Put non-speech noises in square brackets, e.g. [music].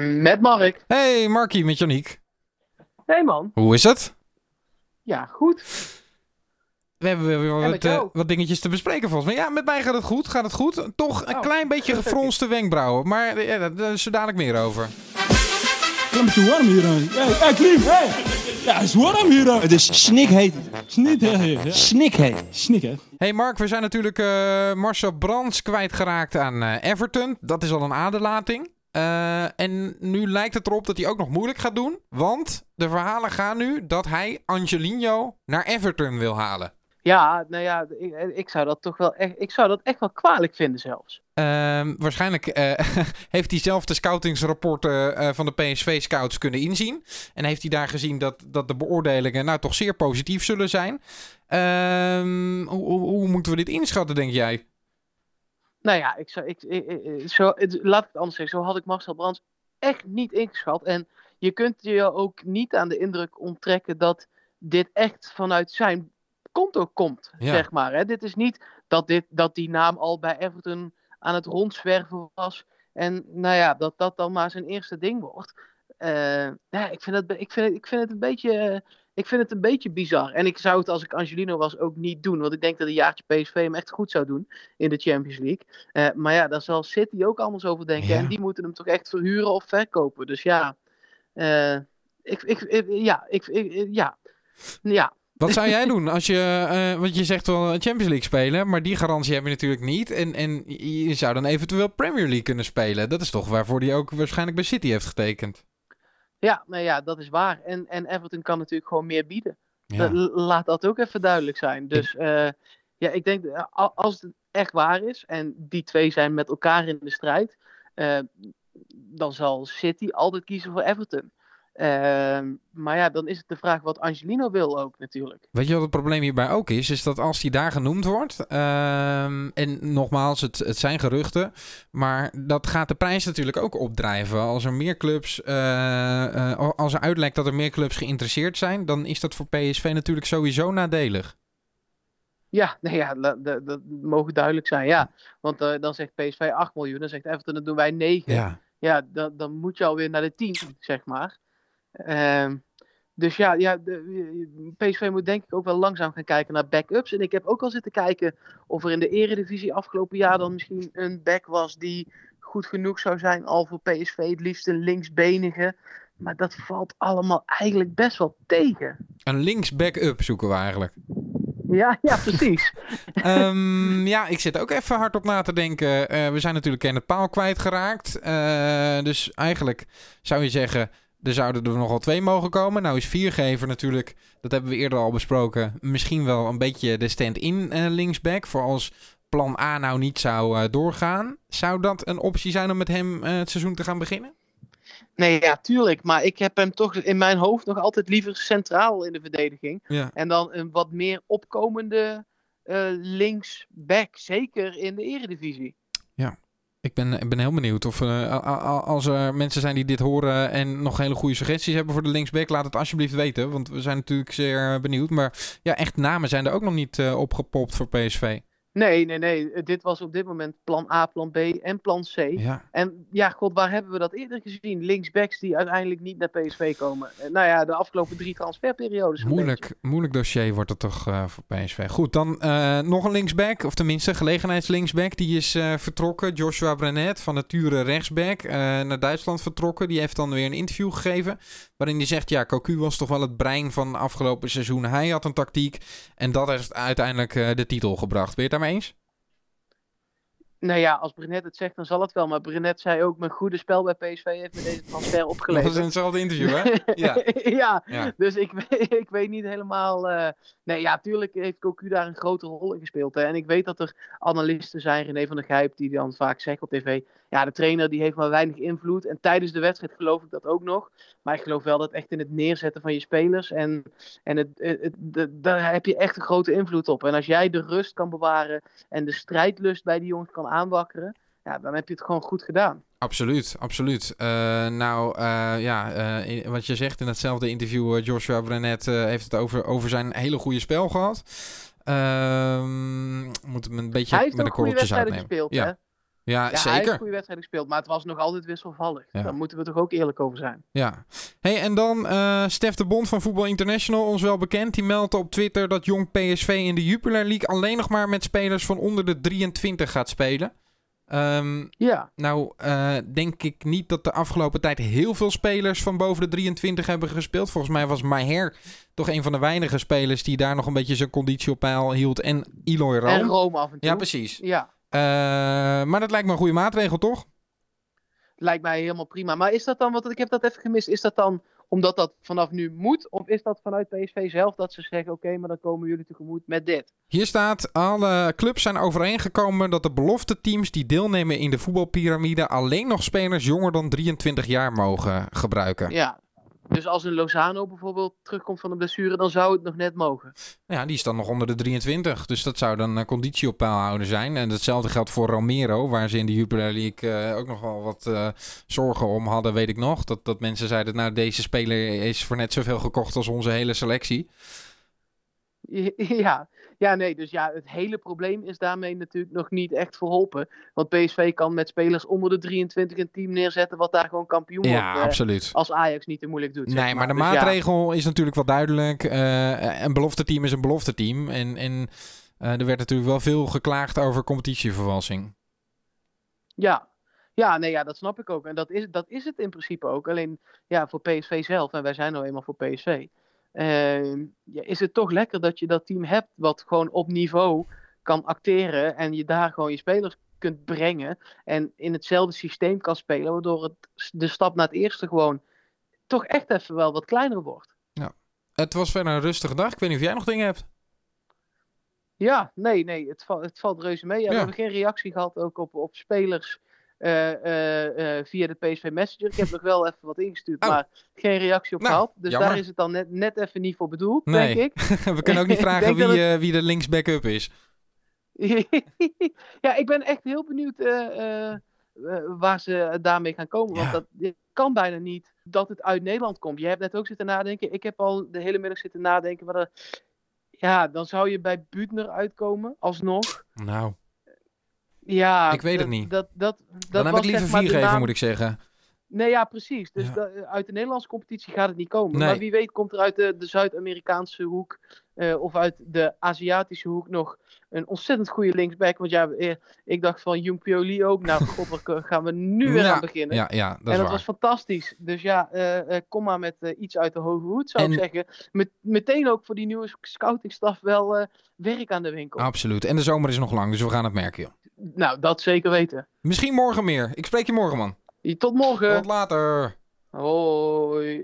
Met Mark. Hey Markie, met Janiek. Hey man. Hoe is het? Ja, goed. We hebben weer wat, eh, wat dingetjes te bespreken volgens mij. Ja, met mij gaat het goed. Gaat het goed? Toch een Oh, klein beetje [laughs] gefronste wenkbrauwen. Maar eh, ja, daar is er dadelijk meer over. Het is een beetje warm hier. hè. Hey, hey, Klim, hey. Ja, het is warm hier. hè. Het is snikheet. Snikheet. Snik, hè. Hey Mark, we zijn natuurlijk eh, Marcel Brands kwijtgeraakt aan eh, Everton. Dat is al een aderlating. Eh, en nu lijkt het erop dat hij ook nog moeilijk gaat doen. Want de verhalen gaan nu dat hij Angelino naar Everton wil halen. Ja, nou ja, ik, ik zou dat toch wel echt, ik zou dat echt wel kwalijk vinden zelfs. Ehm, waarschijnlijk eh, [laughs] heeft hij zelf de scoutingsrapporten eh, van de PSV-scouts kunnen inzien. En heeft hij daar gezien dat, dat de beoordelingen nou toch zeer positief zullen zijn. Ehm, hoe, hoe, hoe moeten we dit inschatten, denk jij? Nou ja, ik zou, ik, zo, het- laat ik het anders zeggen, zo had ik Marcel Brands echt niet ingeschat. En je kunt je ook niet aan de indruk onttrekken dat dit echt vanuit zijn konto komt, Ja. zeg maar. Hè? Dit is niet dat, dit, dat die naam al bij Everton aan het rondzwerven was. En nou ja, dat dat dan maar zijn eerste ding wordt. Eh, ja, ik, vind het, ik, vind het, ik vind het een beetje... ik vind het een beetje bizar. En ik zou het als ik Angelino was ook niet doen. Want ik denk dat een jaartje PSV hem echt goed zou doen in de Champions League. Eh, maar ja, daar zal City ook anders over denken. Ja. En die moeten hem toch echt verhuren of verkopen. Dus ja, eh, ik, ik, ik- ja, ik, ik- ja, ja. Wat zou jij doen als je, eh want je zegt wel Champions League spelen, maar die garantie heb je natuurlijk niet. En, en je zou dan eventueel Premier League kunnen spelen. Dat is toch waarvoor hij ook waarschijnlijk bij City heeft getekend. Ja, nou ja, dat is waar. En, en Everton kan natuurlijk gewoon meer bieden. Ja. Laat dat ook even duidelijk zijn. Dus eh, ja, ik denk eh, als het echt waar is en die twee zijn met elkaar in de strijd, eh, dan zal City altijd kiezen voor Everton. Ehm, maar ja, dan is het de vraag wat Angelino wil ook natuurlijk. Weet je wat het probleem hierbij ook is? Is dat als hij daar genoemd wordt. ehm, en nogmaals, het, het zijn geruchten. Maar dat gaat de prijs natuurlijk ook opdrijven. Als er meer clubs. eh, eh, als er uitlekt dat er meer clubs geïnteresseerd zijn. dan is dat voor PSV natuurlijk sowieso nadelig. Ja, [laughs] nee, ja dat, dat, dat mogen duidelijk zijn. Ja, want eh, dan zegt PSV 8 miljoen, dan zegt Everton dan doen wij 9. Ja. ja, dan, dan moet je alweer naar de 10, zeg maar. Ehm, dus ja, ja de, PSV moet denk ik ook wel langzaam gaan kijken naar backups. En ik heb ook al zitten kijken of er in de eredivisie afgelopen jaar dan misschien een back was die goed genoeg zou zijn al voor PSV. Het liefst een linksbenige. Maar dat valt allemaal eigenlijk best wel tegen. Een links back-up zoeken we eigenlijk. Ja, ja precies. [laughs] Ehm, ja, ik zit ook even hard op na te denken. Eh, we zijn natuurlijk Kenneth Paal kwijtgeraakt. Eh dus eigenlijk zou je zeggen, er zouden er nogal twee mogen komen. Nou is viergever natuurlijk, dat hebben we eerder al besproken, misschien wel een beetje de stand-in eh, linksback. Voor als plan A nou niet zou eh, doorgaan. Zou dat een optie zijn om met hem eh, het seizoen te gaan beginnen? Nee, ja, tuurlijk. Maar ik heb hem toch in mijn hoofd nog altijd liever centraal in de verdediging. Ja. En dan een wat meer opkomende linksback. Zeker in de eredivisie. Ik ben, ik ben heel benieuwd of eh, als er mensen zijn die dit horen en nog hele goede suggesties hebben voor de linksback, laat het alsjeblieft weten. Want we zijn natuurlijk zeer benieuwd. Maar ja, echt namen zijn er ook nog niet eh, opgepopt voor PSV. Nee, nee, nee. Dit was op dit moment plan A, plan B en plan C. Ja, En ja, god, waar hebben we dat eerder gezien? Linksbacks die uiteindelijk niet naar PSV komen. Eh, nou ja, de afgelopen drie transferperiodes. moeilijk, moeilijk dossier wordt het toch eh, voor PSV. Goed, dan eh, nog een linksback, of tenminste gelegenheidslinksback. Die is vertrokken. Joshua Brenet van Nature rechtsback naar Duitsland vertrokken. Die heeft dan weer een interview gegeven. Waarin hij zegt, ja, Cocu was toch wel het brein van afgelopen seizoen. Hij had een tactiek en dat heeft uiteindelijk de titel gebracht. Ben je daarmee eens? Nou ja, als Brenet het zegt, dan zal het wel. Maar Brenet zei ook, mijn goede spel bij PSV heeft me deze transfer Dat was opgeleverd. in hetzelfde interview, hè? [laughs] Ja. ja, Ja. dus ik, weet- [laughs] ik weet niet helemaal. eh, Nee, ja, tuurlijk heeft Cocu daar een grote rol in gespeeld. Hè. En ik weet dat er analisten zijn, René van der Gijp, die dan vaak zeggen op tv. Ja, de trainer die heeft maar weinig invloed. En tijdens de wedstrijd geloof ik dat ook nog. Maar ik geloof wel dat echt in het neerzetten van je spelers. En, en het, het, daar heb je echt een grote invloed op. En als jij de rust kan bewaren en de strijdlust bij die jongens kan aanwakkeren. Ja, dan heb je het gewoon goed gedaan. Absoluut, absoluut. Eh, nou, eh, ja, eh, in- wat je zegt in hetzelfde interview, Joshua Brenet heeft het over, over zijn hele goede spel gehad. Ehm moet hem een beetje Hij heeft met goede korreltjes uitnemen. gespeeld. Ja, Hè? Ja, Ja, hij heeft zeker. een goede wedstrijd gespeeld, maar het was nog altijd wisselvallig. Ja. Daar moeten we toch ook eerlijk over zijn. Ja. Hey, en dan eh Stef de Bond van Voetbal International, ons wel bekend. Die meldde op Twitter dat jong PSV in de Jupiler League alleen nog maar met spelers van onder de 23 gaat spelen. Ehm, Ja, nou, eh, denk ik niet dat de afgelopen tijd heel veel spelers van boven de 23 hebben gespeeld. Volgens mij was Maher toch een van de weinige spelers die daar nog een beetje zijn conditie op peil hield. En Eloy Room. en Rome af en toe. Ja, precies. Ja, maar dat lijkt me een goede maatregel, toch? lijkt mij helemaal prima. Maar is dat dan, want ik heb dat even gemist, is dat dan omdat dat vanaf nu moet? Of is dat vanuit PSV zelf dat ze zeggen, oké, maar dan komen jullie tegemoet met dit? Hier staat, alle clubs zijn overeengekomen dat de belofte teams die deelnemen in de voetbalpyramide alleen nog spelers jonger dan 23 jaar mogen gebruiken. Ja, dus als een Lozano bijvoorbeeld terugkomt van de blessure, dan zou het nog net mogen. Ja, die is dan nog onder de 23. Dus dat zou dan een conditie op peil houden zijn. En hetzelfde geldt voor Romero, waar ze in de Jupiler League eh, ook nog wel wat eh, zorgen om hadden, weet ik nog. Dat, dat mensen zeiden, nou deze speler is voor net zoveel gekocht als onze hele selectie. [laughs] Ja, ja, nee, dus ja, het hele probleem is daarmee natuurlijk nog niet echt verholpen. Want PSV kan met spelers onder de 23 een team neerzetten wat daar gewoon kampioen Ja, wordt. eh, absoluut. als Ajax niet te moeilijk doet. zeg Nee, maar de Dus ja, maatregel is natuurlijk wel duidelijk. Eh, een belofteteam is een belofteteam. En, en eh, er werd natuurlijk wel veel geklaagd over competitievervalsing. Ja, ja, nee, ja, dat snap ik ook. En dat is, dat is het in principe ook. Alleen ja, voor PSV zelf, en wij zijn nou eenmaal voor PSV, eh, ja, is het toch lekker dat je dat team hebt wat gewoon op niveau kan acteren en je daar gewoon je spelers kunt brengen en in hetzelfde systeem kan spelen, waardoor het, de stap naar het eerste gewoon toch echt even wel wat kleiner wordt. Het was verder een rustige dag. Ik weet niet of jij nog dingen hebt. Ja, nee, nee, het, het valt reuze mee. Ja, Ja. We hebben geen reactie gehad ook op, op spelers via de PSV Messenger. Ik heb nog wel even wat ingestuurd, Oh. maar geen reactie op Nou, gehad. Dus jammer. daar is het dan net, net even niet voor bedoeld, Nee. denk ik. [laughs] We kunnen ook niet [laughs] vragen wie, eh, wie de linksbackup is. [laughs] ja, ik ben echt heel benieuwd eh, eh, eh, waar ze daarmee gaan komen. Want dat kan bijna niet dat het uit Nederland komt. Je hebt net ook zitten nadenken. Ik heb al de hele middag zitten nadenken. Maar ja, dan zou je bij Buutner uitkomen, alsnog. Nou, Ja, Ik weet het niet. Dat, dat, dat dan heb ik liever vier geven, naam- moet ik zeggen. Nee, ja, precies. Dus Ja. da- uit de Nederlandse competitie gaat het niet komen. Nee. Maar wie weet komt er uit de, de Zuid-Amerikaanse hoek eh, of uit de Aziatische hoek nog een ontzettend goede linksback. Want ja, eh, ik dacht van Jung Pioli ook. Nou, [laughs] god, gaan we nu weer Ja, aan beginnen. Ja, ja, dat en dat waar. was fantastisch. Dus ja, eh, kom maar met iets uit de hoge hoed, zou ik En- zeggen. Met, meteen ook voor die nieuwe scoutingstaf wel werk aan de winkel. Absoluut. En de zomer is nog lang, dus we gaan het merken, joh. Nou, dat zeker weten. Misschien morgen meer. Ik spreek je morgen, man. Tot morgen. Tot later. Hoi.